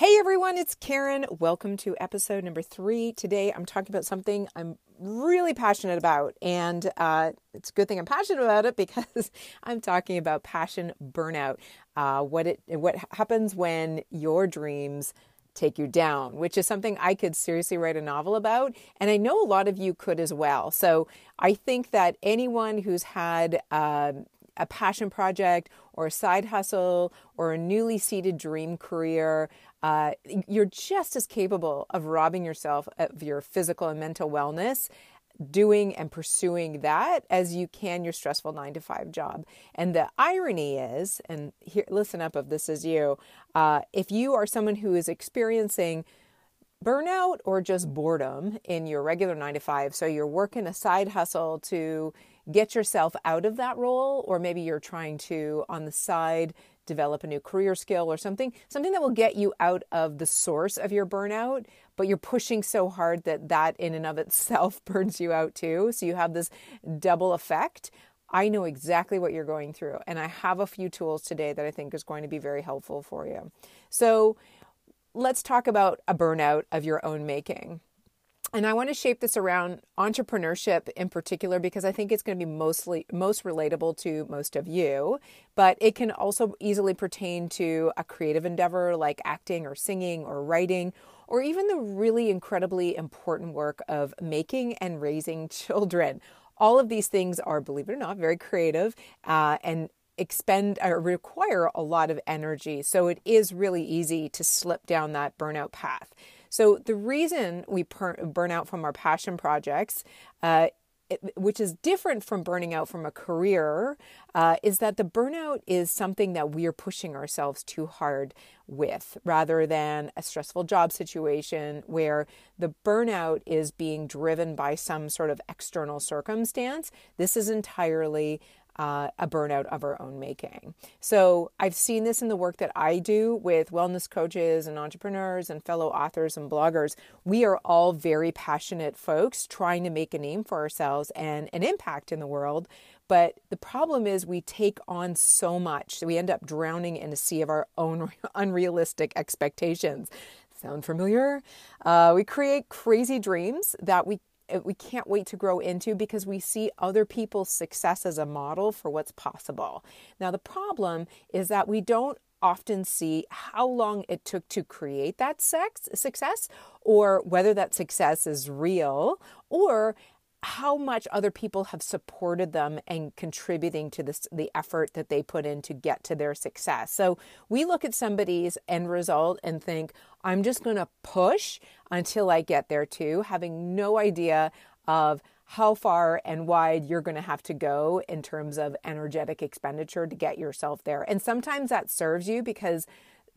Hey everyone, it's Caren. Welcome to episode number three. Today I'm talking about something I'm really passionate about, and uh, it's a good thing I'm passionate about it because I'm talking about passion burnout. Uh, what it what happens when your dreams take you down, which is something I could seriously write a novel about, and I know a lot of you could as well. So I think that anyone who's had um, a passion project or a side hustle or a newly seeded dream career, uh, you're just as capable of robbing yourself of your physical and mental wellness doing and pursuing that as you can your stressful nine to five job. And the irony is, and here, listen up if this is you, uh, if you are someone who is experiencing burnout or just boredom in your regular nine to five, so you're working a side hustle to get yourself out of that role, or maybe you're trying to on the side develop a new career skill or something, something that will get you out of the source of your burnout, but you're pushing so hard that that in and of itself burns you out too. So you have this double effect. I know exactly what you're going through, and I have a few tools today that I think is going to be very helpful for you. So let's talk about a burnout of your own making. And I want to shape this around entrepreneurship in particular because I think it's going to be mostly most relatable to most of you, but it can also easily pertain to a creative endeavor like acting or singing or writing or even the really incredibly important work of making and raising children. All of these things are, believe it or not, very creative uh, and expend or require a lot of energy. So it is really easy to slip down that burnout path. So the reason we per- burn out from our passion projects, uh, it, which is different from burning out from a career, uh, is that the burnout is something that we are pushing ourselves too hard with, rather than a stressful job situation where the burnout is being driven by some sort of external circumstance. This is entirely uh, a burnout of our own making. So I've seen this in the work that I do with wellness coaches and entrepreneurs and fellow authors and bloggers. We are all very passionate folks trying to make a name for ourselves and an impact in the world. But the problem is, we take on so much. So we end up drowning in a sea of our own unrealistic expectations. Sound familiar? Uh, we create crazy dreams that we Eh, we can't wait to grow into because we see other people's success as a model for what's possible. Now, the problem is that we don't often see how long it took to create that sex, success or whether that success is real or how much other people have supported them and contributing to this the effort that they put in to get to their success. So we look at somebody's end result and think, I'm just going to push until I get there too, having no idea of how far and wide you're going to have to go in terms of energetic expenditure to get yourself there. And sometimes that serves you because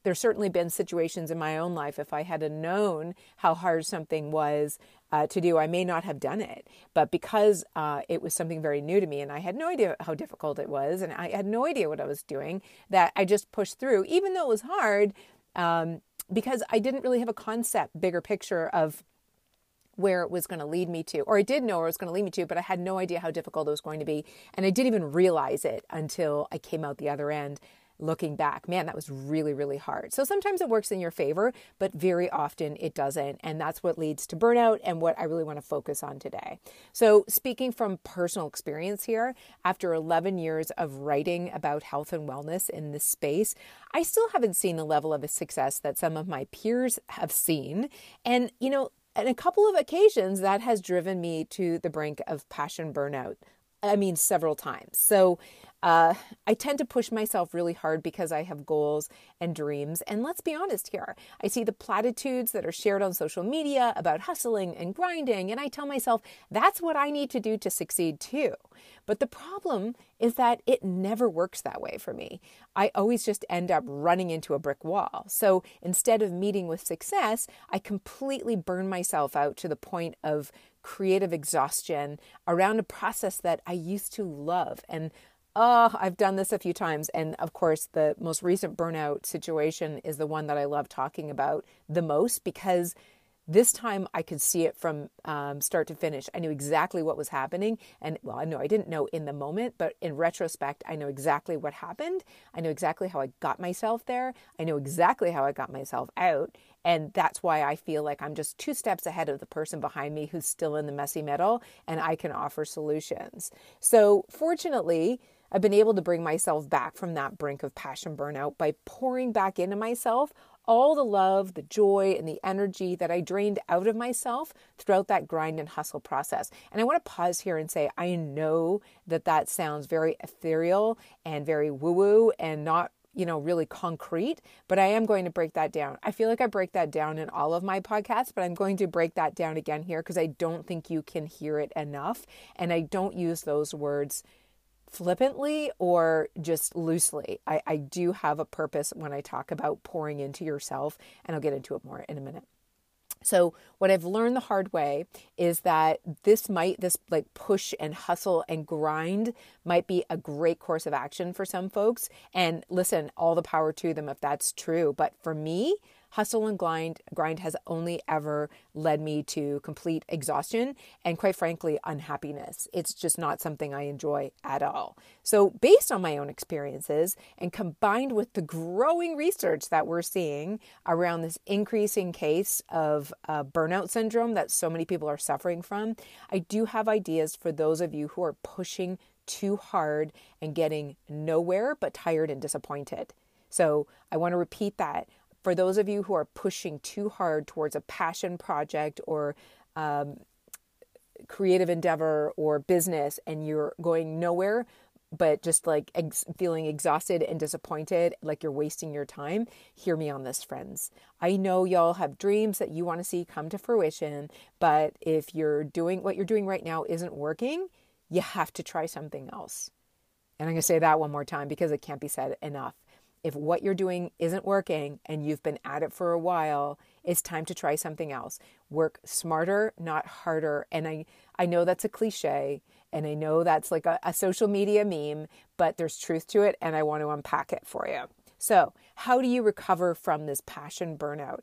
there's certainly been situations in my own life if I had known how hard something was uh, to do, I may not have done it. But because uh, it was something very new to me and I had no idea how difficult it was and I had no idea what I was doing, that I just pushed through, even though it was hard, um, because I didn't really have a concept, bigger picture of where it was going to lead me to, or I did know where it was going to lead me to, but I had no idea how difficult it was going to be. And I didn't even realize it until I came out the other end looking back, man, that was really, really hard. So sometimes it works in your favor, but very often it doesn't. And that's what leads to burnout and what I really want to focus on today. So, speaking from personal experience here, after 11 years of writing about health and wellness in this space, I still haven't seen the level of success that some of my peers have seen. And, you know, on a couple of occasions, that has driven me to the brink of passion burnout. I mean, several times. So uh, I tend to push myself really hard because I have goals and dreams. And let's be honest here, I see the platitudes that are shared on social media about hustling and grinding, and I tell myself that's what I need to do to succeed too. But the problem is that it never works that way for me. I always just end up running into a brick wall. So instead of meeting with success, I completely burn myself out to the point of creative exhaustion around a process that I used to love and Oh, I've done this a few times. And of course, the most recent burnout situation is the one that I love talking about the most because This time I could see it from um, start to finish. I knew exactly what was happening. And well, I know I didn't know in the moment, but in retrospect, I know exactly what happened. I know exactly how I got myself there. I know exactly how I got myself out. And that's why I feel like I'm just two steps ahead of the person behind me who's still in the messy middle and I can offer solutions. So, fortunately, I've been able to bring myself back from that brink of passion burnout by pouring back into myself all the love, the joy, and the energy that I drained out of myself throughout that grind and hustle process. And I want to pause here and say, I know that that sounds very ethereal and very woo woo and not you know, really concrete, but I am going to break that down. I feel like I break that down in all of my podcasts, but I'm going to break that down again here because I don't think you can hear it enough. And I don't use those words flippantly or just loosely. I, I do have a purpose when I talk about pouring into yourself, and I'll get into it more in a minute. So, what I've learned the hard way is that this might, this like push and hustle and grind might be a great course of action for some folks. And listen, all the power to them if that's true. But for me, hustle and grind grind has only ever led me to complete exhaustion and quite frankly unhappiness. It's just not something i enjoy at all. So based on my own experiences and combined with the growing research that we're seeing around this increasing case of uh, burnout syndrome that so many people are suffering from i do have ideas for those of you who are pushing too hard and getting nowhere but tired and disappointed. So I want to repeat that for those of you who are pushing too hard towards a passion project or um, creative endeavor or business and you're going nowhere but just like ex- feeling exhausted and disappointed, like you're wasting your time, hear me on this, friends. I know y'all have dreams that you want to see come to fruition, but if you're doing what you're doing right now isn't working, you have to try something else. And I'm going to say that one more time because it can't be said enough if what you're doing isn't working and you've been at it for a while, it's time to try something else. Work smarter, not harder. And I, I know that's a cliche and I know that's like a, a social media meme, but there's truth to it and I want to unpack it for you. So, how do you recover from this passion burnout?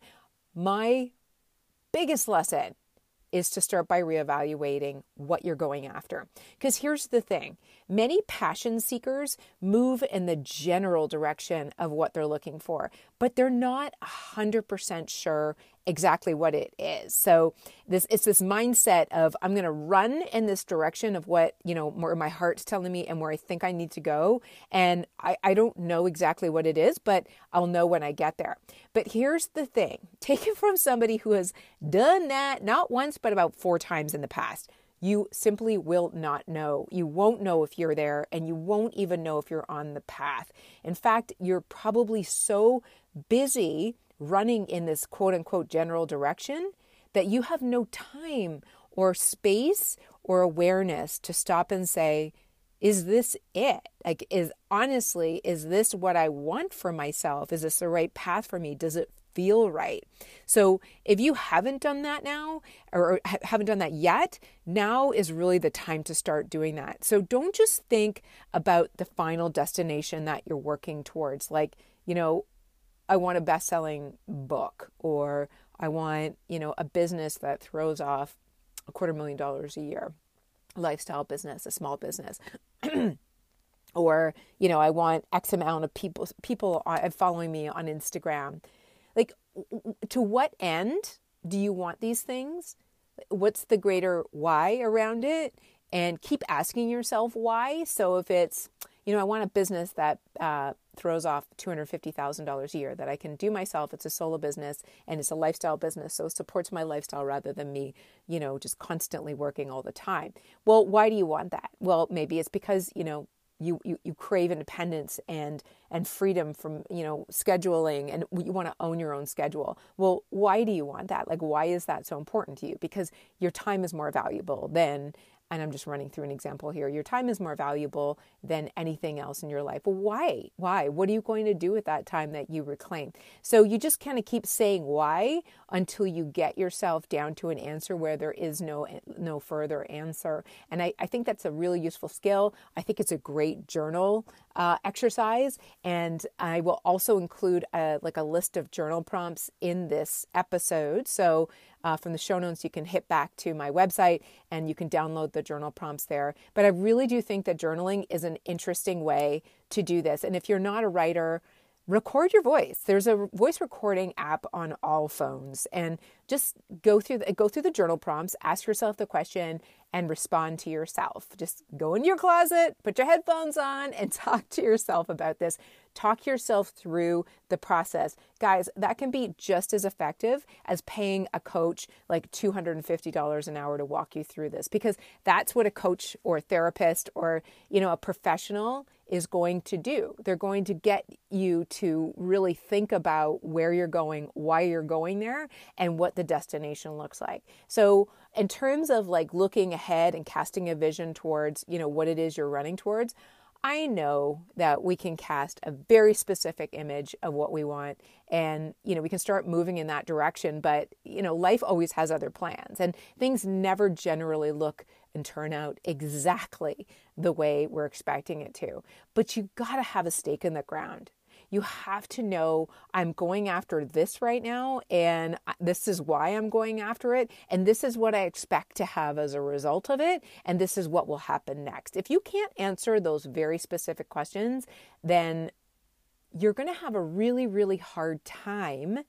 My biggest lesson is to start by reevaluating what you're going after. Because here's the thing many passion seekers move in the general direction of what they're looking for, but they're not 100% sure exactly what it is. So this it's this mindset of I'm going to run in this direction of what, you know, where my heart's telling me and where I think I need to go. And I, I don't know exactly what it is, but I'll know when I get there. But here's the thing take it from somebody who has done that not once, but about four times in the past. You simply will not know. You won't know if you're there, and you won't even know if you're on the path. In fact, you're probably so busy running in this quote unquote general direction that you have no time or space or awareness to stop and say, is this it? Like, is honestly, is this what I want for myself? Is this the right path for me? Does it feel right? So, if you haven't done that now or haven't done that yet, now is really the time to start doing that. So, don't just think about the final destination that you're working towards. Like, you know, I want a best selling book or I want, you know, a business that throws off a quarter million dollars a year, a lifestyle business, a small business. or, you know, I want X amount of people people uh, following me on Instagram. Like to what end do you want these things? What's the greater why around it? And keep asking yourself why. So if it's, you know, I want a business that uh, throws off $250,000 a year that I can do myself. It's a solo business and it's a lifestyle business. So it supports my lifestyle rather than me, you know, just constantly working all the time. Well, why do you want that? Well, maybe it's because, you know, you, you, you crave independence and and freedom from you know scheduling and you want to own your own schedule well why do you want that like why is that so important to you because your time is more valuable than and I'm just running through an example here, your time is more valuable than anything else in your life. Why? Why? What are you going to do with that time that you reclaim? So you just kind of keep saying why until you get yourself down to an answer where there is no no further answer. And I, I think that's a really useful skill. I think it's a great journal uh, exercise, and I will also include a, like a list of journal prompts in this episode. So uh, from the show notes, you can hit back to my website and you can download the journal prompts there. But I really do think that journaling is an interesting way to do this. And if you're not a writer, record your voice. There's a voice recording app on all phones and just go through the, go through the journal prompts, ask yourself the question and respond to yourself. Just go in your closet, put your headphones on and talk to yourself about this. Talk yourself through the process. Guys, that can be just as effective as paying a coach like $250 an hour to walk you through this because that's what a coach or a therapist or, you know, a professional is going to do. They're going to get you to really think about where you're going, why you're going there, and what the destination looks like. So, in terms of like looking ahead and casting a vision towards, you know, what it is you're running towards, I know that we can cast a very specific image of what we want and you know we can start moving in that direction but you know life always has other plans and things never generally look and turn out exactly the way we're expecting it to. But you got to have a stake in the ground you have to know I'm going after this right now, and this is why I'm going after it, and this is what I expect to have as a result of it, and this is what will happen next. If you can't answer those very specific questions, then you're going to have a really, really hard time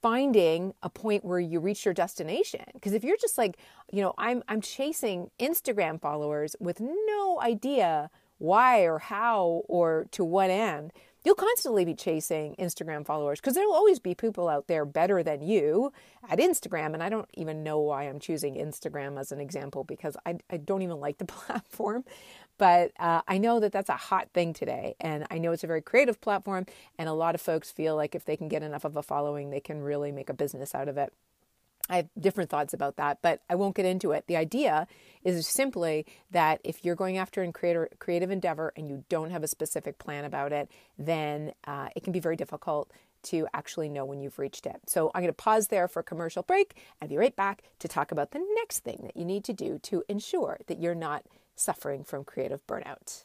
finding a point where you reach your destination because if you're just like you know i'm i'm chasing instagram followers with no idea why or how or to what end, you'll constantly be chasing Instagram followers because there'll always be people out there better than you at Instagram. And I don't even know why I'm choosing Instagram as an example because I, I don't even like the platform. But uh, I know that that's a hot thing today. And I know it's a very creative platform. And a lot of folks feel like if they can get enough of a following, they can really make a business out of it. I have different thoughts about that, but I won't get into it. The idea is simply that if you're going after a creative endeavor and you don't have a specific plan about it, then uh, it can be very difficult to actually know when you've reached it. So I'm going to pause there for a commercial break and be right back to talk about the next thing that you need to do to ensure that you're not suffering from creative burnout.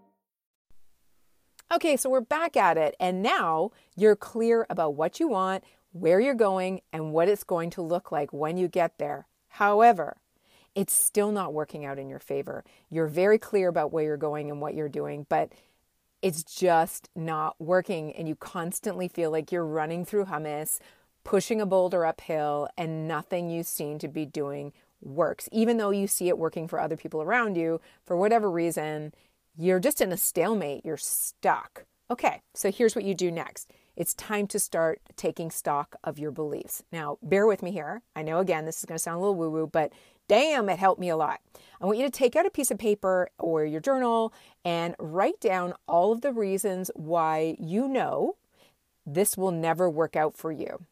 Okay, so we're back at it, and now you're clear about what you want, where you're going, and what it's going to look like when you get there. However, it's still not working out in your favor. You're very clear about where you're going and what you're doing, but it's just not working, and you constantly feel like you're running through hummus, pushing a boulder uphill, and nothing you seem to be doing works. Even though you see it working for other people around you, for whatever reason, you're just in a stalemate, you're stuck. Okay, so here's what you do next. It's time to start taking stock of your beliefs. Now, bear with me here. I know, again, this is going to sound a little woo woo, but damn, it helped me a lot. I want you to take out a piece of paper or your journal and write down all of the reasons why you know this will never work out for you.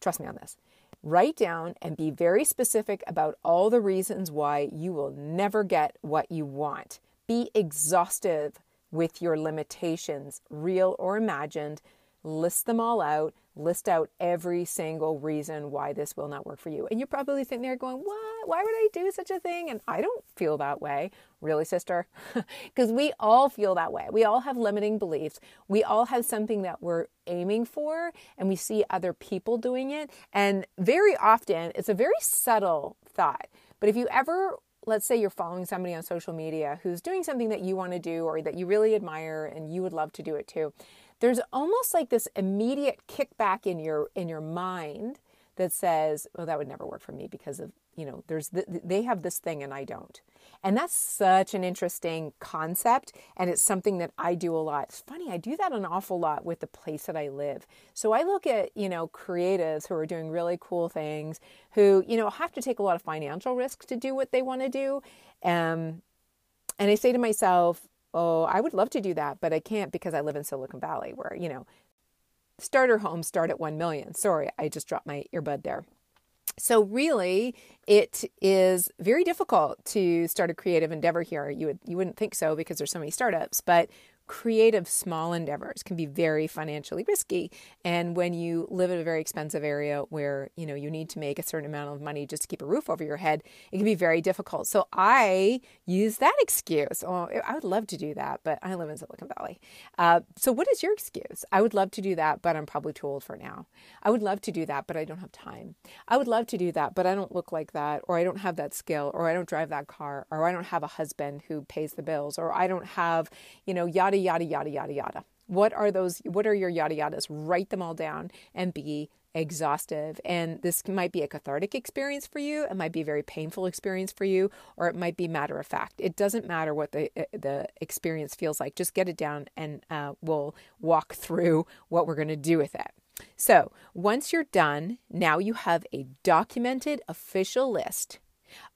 Trust me on this. Write down and be very specific about all the reasons why you will never get what you want. Be exhaustive with your limitations, real or imagined. List them all out. List out every single reason why this will not work for you. And you're probably sitting there going, What? Why would I do such a thing? And I don't feel that way. Really, sister? Because we all feel that way. We all have limiting beliefs. We all have something that we're aiming for, and we see other people doing it. And very often, it's a very subtle thought. But if you ever let's say you're following somebody on social media who's doing something that you want to do or that you really admire and you would love to do it too there's almost like this immediate kickback in your in your mind that says well that would never work for me because of you know there's th- they have this thing and I don't and that's such an interesting concept. And it's something that I do a lot. It's funny, I do that an awful lot with the place that I live. So I look at, you know, creatives who are doing really cool things, who, you know, have to take a lot of financial risks to do what they want to do. Um, and I say to myself, oh, I would love to do that, but I can't because I live in Silicon Valley where, you know, starter homes start at 1 million. Sorry, I just dropped my earbud there. So really, it is very difficult to start a creative endeavor here. You would you wouldn't think so because there's so many startups, but creative small endeavors can be very financially risky. And when you live in a very expensive area where you know you need to make a certain amount of money just to keep a roof over your head it can be very difficult. So i use that excuse. Oh i would love to do that but i live in silicon valley. Uh, so what is your excuse? I would love to do that but i'm probably too old for now. I would love to do that but i don't have time. I would love to do that but i don't look like that or i don't have that skill or i don't drive that car or i don't have a husband who pays the bills or i don't have you know yada yada, yada, yada, yada, yada. What are those? What are your yada yadas? Write them all down and be exhaustive. And this might be a cathartic experience for you. It might be a very painful experience for you, or it might be matter of fact. It doesn't matter what the uh, the experience feels like. Just get it down, and uh, we'll walk through what we're going to do with it. So once you're done, now you have a documented official list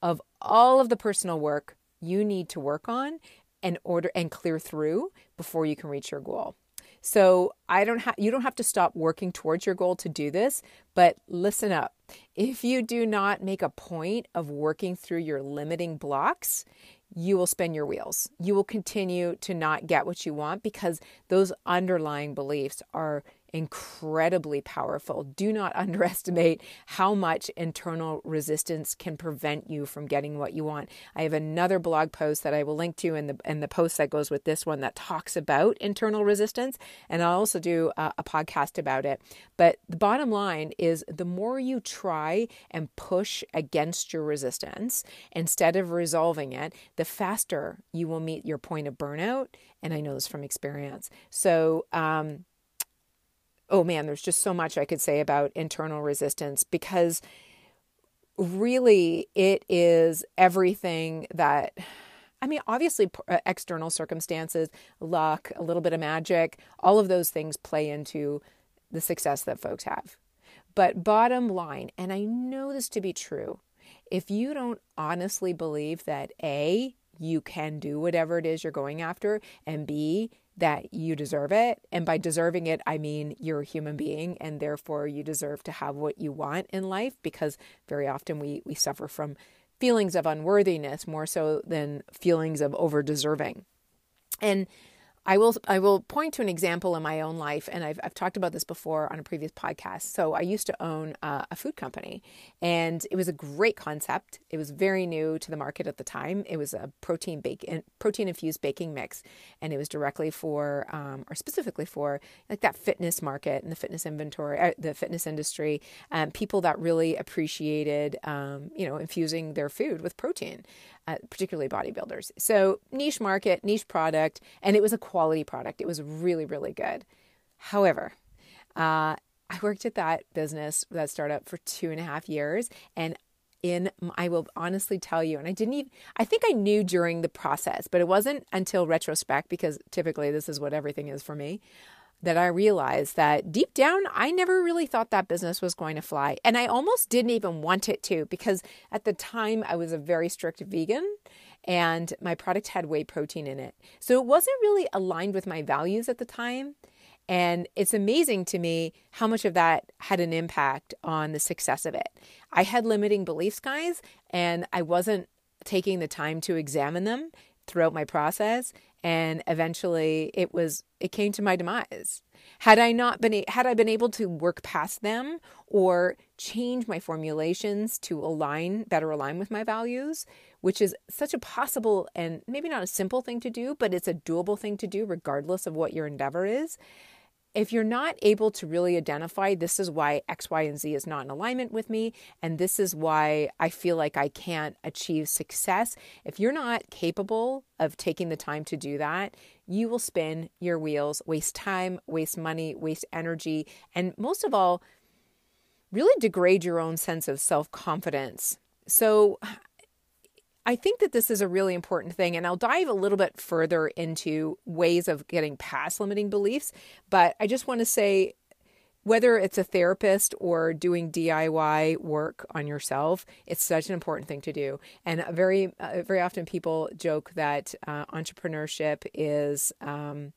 of all of the personal work you need to work on and order and clear through before you can reach your goal. So I don't have you don't have to stop working towards your goal to do this, but listen up. If you do not make a point of working through your limiting blocks, you will spin your wheels. You will continue to not get what you want because those underlying beliefs are incredibly powerful. Do not underestimate how much internal resistance can prevent you from getting what you want. I have another blog post that I will link to in the in the post that goes with this one that talks about internal resistance, and I'll also do a, a podcast about it. But the bottom line is the more you try and push against your resistance instead of resolving it, the faster you will meet your point of burnout. And I know this from experience. So um, oh man, there's just so much I could say about internal resistance because really it is everything that. I mean, obviously, uh, external circumstances, luck, a little bit of magic, all of those things play into the success that folks have. But bottom line, and I know this to be true, if you don't honestly believe that A, you can do whatever it is you're going after, and B, that you deserve it. And by deserving it, I mean you're a human being and therefore you deserve to have what you want in life because very often we, we suffer from feelings of unworthiness more so than feelings of over deserving. And I will I will point to an example in my own life, and I've, I've talked about this before on a previous podcast. So I used to own uh, a food company, and it was a great concept. It was very new to the market at the time. It was a protein bake protein infused baking mix, and it was directly for um, or specifically for like that fitness market and the fitness inventory, uh, the fitness industry, um, people that really appreciated um, you know infusing their food with protein uh, particularly bodybuilders. So niche market, niche product, and it was a quality product. It was really, really good. However, uh, I worked at that business, that startup, for two and a half years, and in I will honestly tell you, and I didn't even I think I knew during the process, but it wasn't until retrospect because typically this is what everything is for me that I realized that deep down, I never really thought that business was going to fly. And I almost didn't even want it to because at the time I was a very strict vegan and my product had whey protein in it. So it wasn't really aligned with my values at the time. And it's amazing to me how much of that had an impact on the success of it. I had limiting beliefs, guys, and I wasn't taking the time to examine them throughout my process and eventually it was it came to my demise. Had i not been had i been able to work past them or change my formulations to align better align with my values which is such a possible and maybe not a simple thing to do but it's a doable thing to do regardless of what your endeavor is if you're not able to really identify this is why X, Y, and Z is not in alignment with me, and this is why I feel like I can't achieve success, if you're not capable of taking the time to do that, you will spin your wheels, waste time, waste money, waste energy, and most of all, really degrade your own sense of self confidence. So, I think that this is a really important thing, and I'll dive a little bit further into ways of getting past limiting beliefs. But I just want to say whether it's a therapist or doing DIY work on yourself, it's such an important thing to do. And very, uh, very often people joke that uh, entrepreneurship is. Um,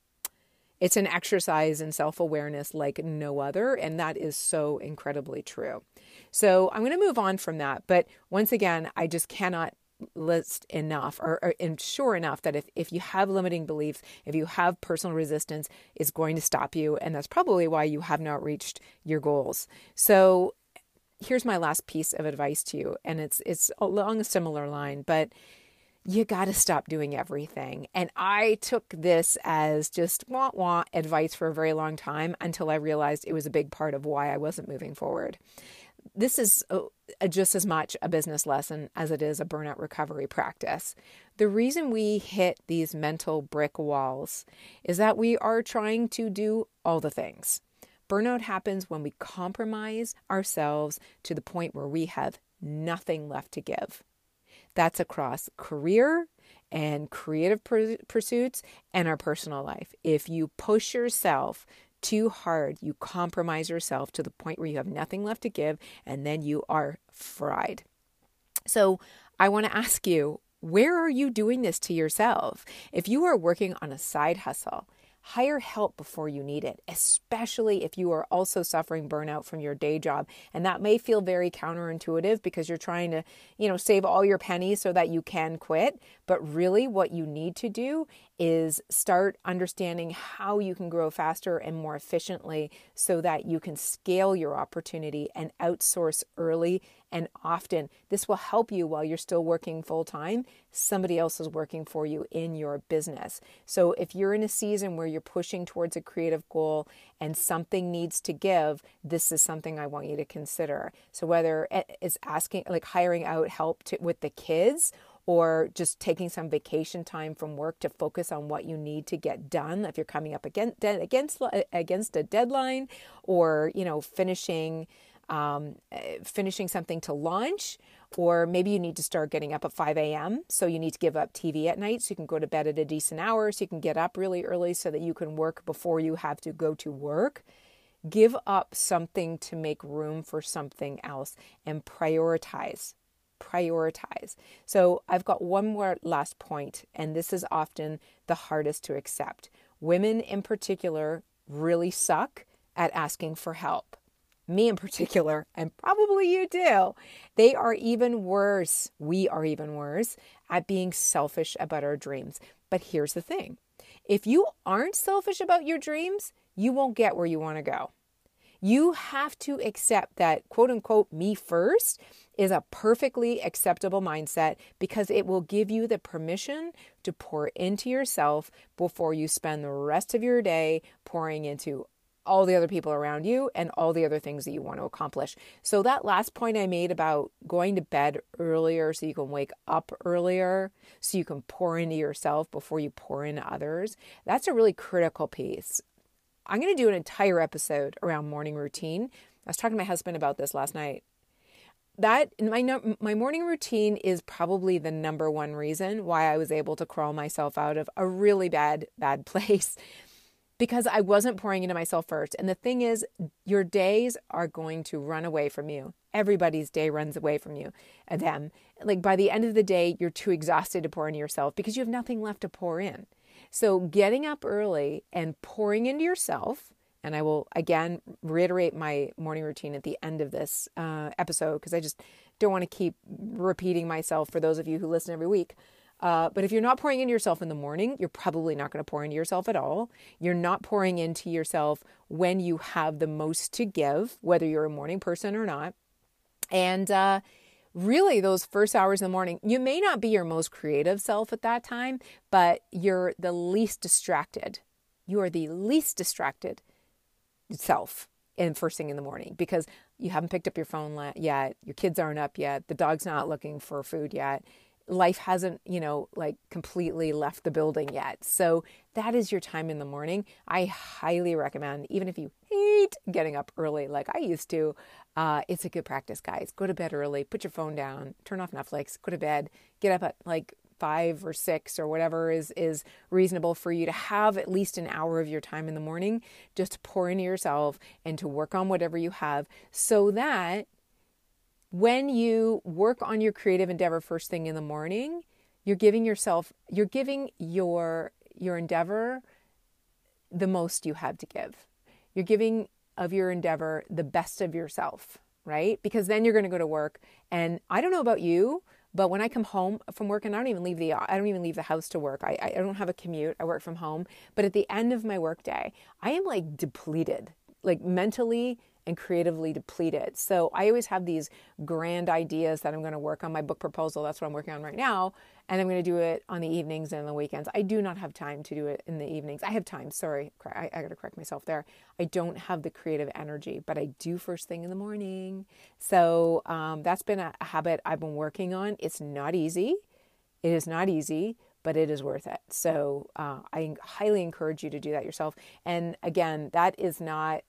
it's an exercise in self awareness like no other, and that is so incredibly true. So I'm going to move on from that. But once again, I just cannot list enough or, or ensure enough that if, if you have limiting beliefs, if you have personal resistance, it's going to stop you. And that's probably why you have not reached your goals. So here's my last piece of advice to you. And it's it's along a similar line, but you got to stop doing everything. And I took this as just wah wah advice for a very long time until I realized it was a big part of why I wasn't moving forward this is a, a, just as much a business lesson as it is a burnout recovery practice. The reason we hit these mental brick walls is that we are trying to do all the things. Burnout happens when we compromise ourselves to the point where we have nothing left to give. That's across career and creative pursuits and our personal life. If you push yourself too hard, you compromise yourself to the point where you have nothing left to give, and then you are fried. So, I want to ask you, where are you doing this to yourself? If you are working on a side hustle, hire help before you need it, especially if you are also suffering burnout from your day job. And that may feel very counterintuitive because you're trying to, you know, save all your pennies so that you can quit. But really, what you need to do is start understanding how you can grow faster and more efficiently so that you can scale your opportunity and outsource early and often. This will help you while you're still working full time. Somebody else is working for you in your business. So if you're in a season where you're pushing towards a creative goal and something needs to give, this is something I want you to consider. So whether it's asking, like hiring out help to, with the kids or just taking some vacation time from work to focus on what you need to get done if you're coming up against against against a deadline or you know finishing um, finishing something to launch or maybe you need to start getting up at 5 a.m. So you need to give up TV at night so you can go to bed at a decent hour so you can get up really early so that you can work before you have to go to work. Give up something to make room for something else and prioritize prioritize. So I've got one more last point, and this is often the hardest to accept. Women in particular really suck at asking for help. Me in particular, and probably you too. They are even worse. We are even worse at being selfish about our dreams. But here's the thing if you aren't selfish about your dreams, you won't get where you want to go. You have to accept that quote unquote me first is a perfectly acceptable mindset because it will give you the permission to pour into yourself before you spend the rest of your day pouring into all the other people around you and all the other things that you want to accomplish. So, that last point I made about going to bed earlier so you can wake up earlier, so you can pour into yourself before you pour into others, that's a really critical piece. I'm going to do an entire episode around morning routine. I was talking to my husband about this last night. That my my morning routine is probably the number one reason why I was able to crawl myself out of a really bad bad place because I wasn't pouring into myself first. And the thing is, your days are going to run away from you. Everybody's day runs away from you and them. Like by the end of the day, you're too exhausted to pour into yourself because you have nothing left to pour in. So, getting up early and pouring into yourself, and I will again reiterate my morning routine at the end of this uh, episode because I just don't want to keep repeating myself for those of you who listen every week. Uh, but if you're not pouring into yourself in the morning, you're probably not going to pour into yourself at all. You're not pouring into yourself when you have the most to give, whether you're a morning person or not. And uh, really those first hours in the morning, you may not be your most creative self at that time, but you're the least distracted. You are the least distracted self in first thing in the morning because you haven't picked up your phone yet, your kids aren't up yet, the dog's not looking for food yet life hasn't, you know, like completely left the building yet. So that is your time in the morning. I highly recommend, even if you hate getting up early like I used to, uh, it's a good practice, guys. Go to bed early, put your phone down, turn off Netflix, go to bed, get up at like five or six or whatever is is reasonable for you to have at least an hour of your time in the morning just to pour into yourself and to work on whatever you have so that when you work on your creative endeavor first thing in the morning you're giving yourself you're giving your your endeavor the most you have to give you're giving of your endeavor the best of yourself right because then you're going to go to work and i don't know about you but when I come home from work, and I don't even leave the I don't even leave the house to work. I, I don't have a commute. I work from home. But at the end of my workday, I am like depleted, like mentally and creatively deplete it. So I always have these grand ideas that I'm going to work on my book proposal. That's what I'm working on right now. And I'm going to do it on the evenings and the weekends. I do not have time to do it in the evenings. I have time. Sorry. I, I got to correct myself there. I don't have the creative energy, but I do first thing in the morning. So um, that's been a habit I've been working on. It's not easy. It is not easy, but it is worth it. So uh, I highly encourage you to do that yourself. And again, that is not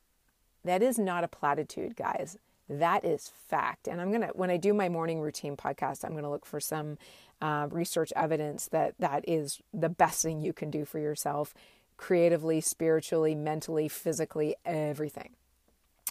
that is not a platitude, guys. That is fact. And I'm going to, when I do my morning routine podcast, I'm going to look for some uh, research evidence that that is the best thing you can do for yourself creatively, spiritually, mentally, physically, everything.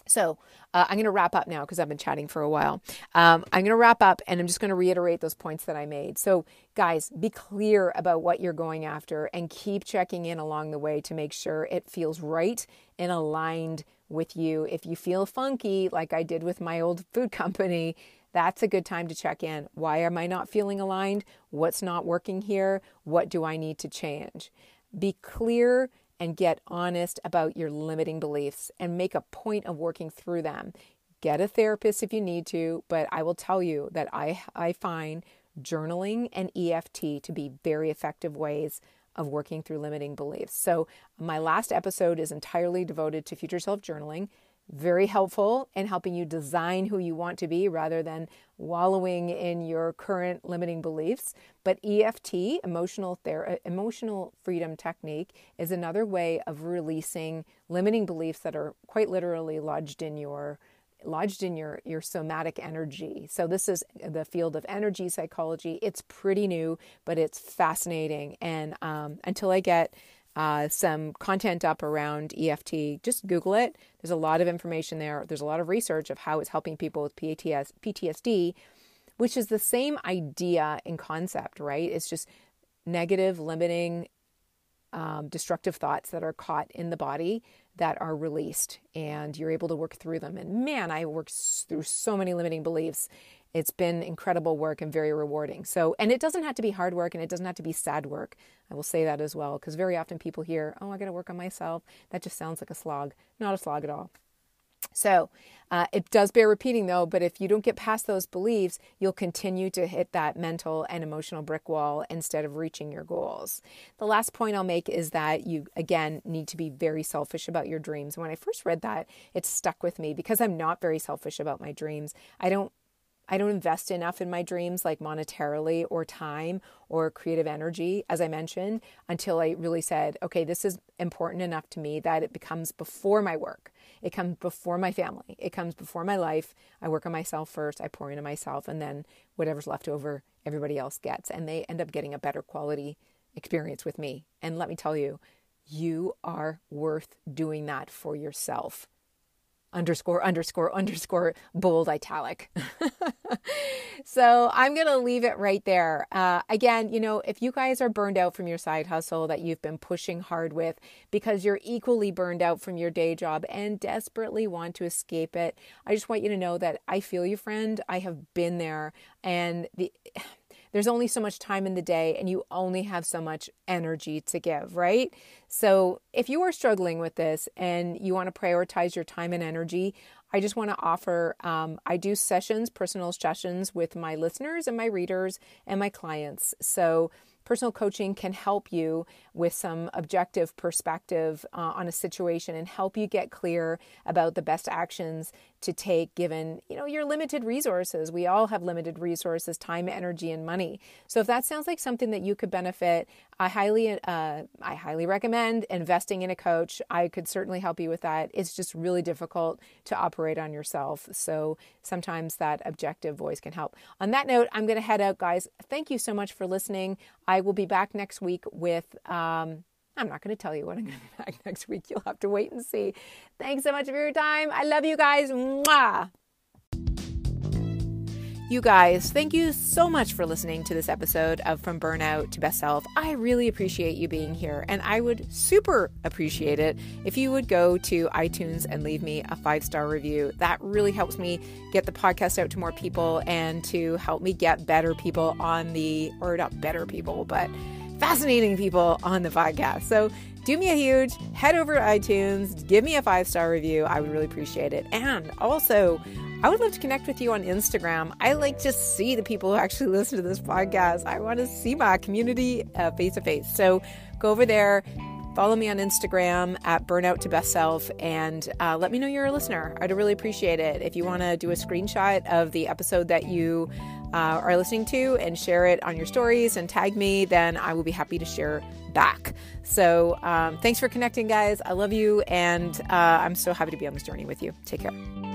So uh, I'm going to wrap up now because I've been chatting for a while. Um, I'm going to wrap up and I'm just going to reiterate those points that I made. So, guys, be clear about what you're going after and keep checking in along the way to make sure it feels right and aligned with you. If you feel funky, like I did with my old food company, that's a good time to check in. Why am I not feeling aligned? What's not working here? What do I need to change? Be clear and get honest about your limiting beliefs and make a point of working through them. Get a therapist if you need to, but I will tell you that I, I find journaling and EFT to be very effective ways of working through limiting beliefs. So, my last episode is entirely devoted to future self journaling very helpful in helping you design who you want to be rather than wallowing in your current limiting beliefs. But EFT, emotional ther- uh, emotional freedom technique, is another way of releasing limiting beliefs that are quite literally lodged in your lodged in your your somatic energy. So this is the field of energy psychology. It's pretty new, but it's fascinating. And um, until I get uh, some content up around EFT. Just Google it. There's a lot of information there. There's a lot of research of how it's helping people with PTS, PTSD, which is the same idea in concept, right? It's just negative, limiting, um, destructive thoughts that are caught in the body that are released, and you're able to work through them. And man, I worked through so many limiting beliefs it's been incredible work and very rewarding. So, and it doesn't have to be hard work and it doesn't have to be sad work. I will say that as well, because very often people hear, oh, I got to work on myself. That just sounds like a slog. Not a slog at all. So, uh, it does bear repeating though, but if you don't get past those beliefs, you'll continue to hit that mental and emotional brick wall instead of reaching your goals. The last point I'll make is that you, again, need to be very selfish about your dreams. When I first read that, it stuck with me because I'm not very selfish about my dreams. I don't I don't invest enough in my dreams, like monetarily or time or creative energy, as I mentioned, until I really said, okay, this is important enough to me that it becomes before my work. It comes before my family. It comes before my life. I work on myself first. I pour into myself, and then whatever's left over, everybody else gets. And they end up getting a better quality experience with me. And let me tell you, you are worth doing that for yourself underscore underscore underscore bold italic. so I'm going to leave it right there. Uh, again, you know, if you guys are burned out from your side hustle that you've been pushing hard with because you're equally burned out from your day job and desperately want to escape it, I just want you to know that I feel you, friend. I have been there. And the there's only so much time in the day and you only have so much energy to give, right? So if you are struggling with this and you want to prioritize your time and energy, I just want to offer um, I do sessions, personal sessions with my listeners and my readers and my clients. So personal coaching can help you with some objective perspective uh, on a situation and help you get clear about the best actions to take given you know your limited resources. We all have limited resources time energy and money. So if that sounds like something that you could benefit i highly uh, i highly recommend investing in a coach. I could certainly help you with that. It's just really difficult to operate on yourself. So sometimes that objective voice can help. On that note i'm going to head out guys. Thank you so much for listening. I will be back next week with um, I'm not going to tell you when I'm going to be back next week. You'll have to wait and see. Thanks so much for your time. I love you guys. Mwah. You guys, thank you so much for listening to this episode of From Burnout to Best Self. I really appreciate you being here, and I would super appreciate it if you would go to iTunes and leave me a five star review. That really helps me get the podcast out to more people and to help me get better people on the, or not better people, but fascinating people on the podcast. So do me a huge head over to iTunes, give me a five star review. I would really appreciate it. And also, I would love to connect with you on Instagram. I like to see the people who actually listen to this podcast. I want to see my community face to face. So go over there, follow me on Instagram at Burnout to Best Self, and uh, let me know you're a listener. I'd really appreciate it. If you want to do a screenshot of the episode that you uh, are listening to and share it on your stories and tag me, then I will be happy to share back. So um, thanks for connecting, guys. I love you, and uh, I'm so happy to be on this journey with you. Take care.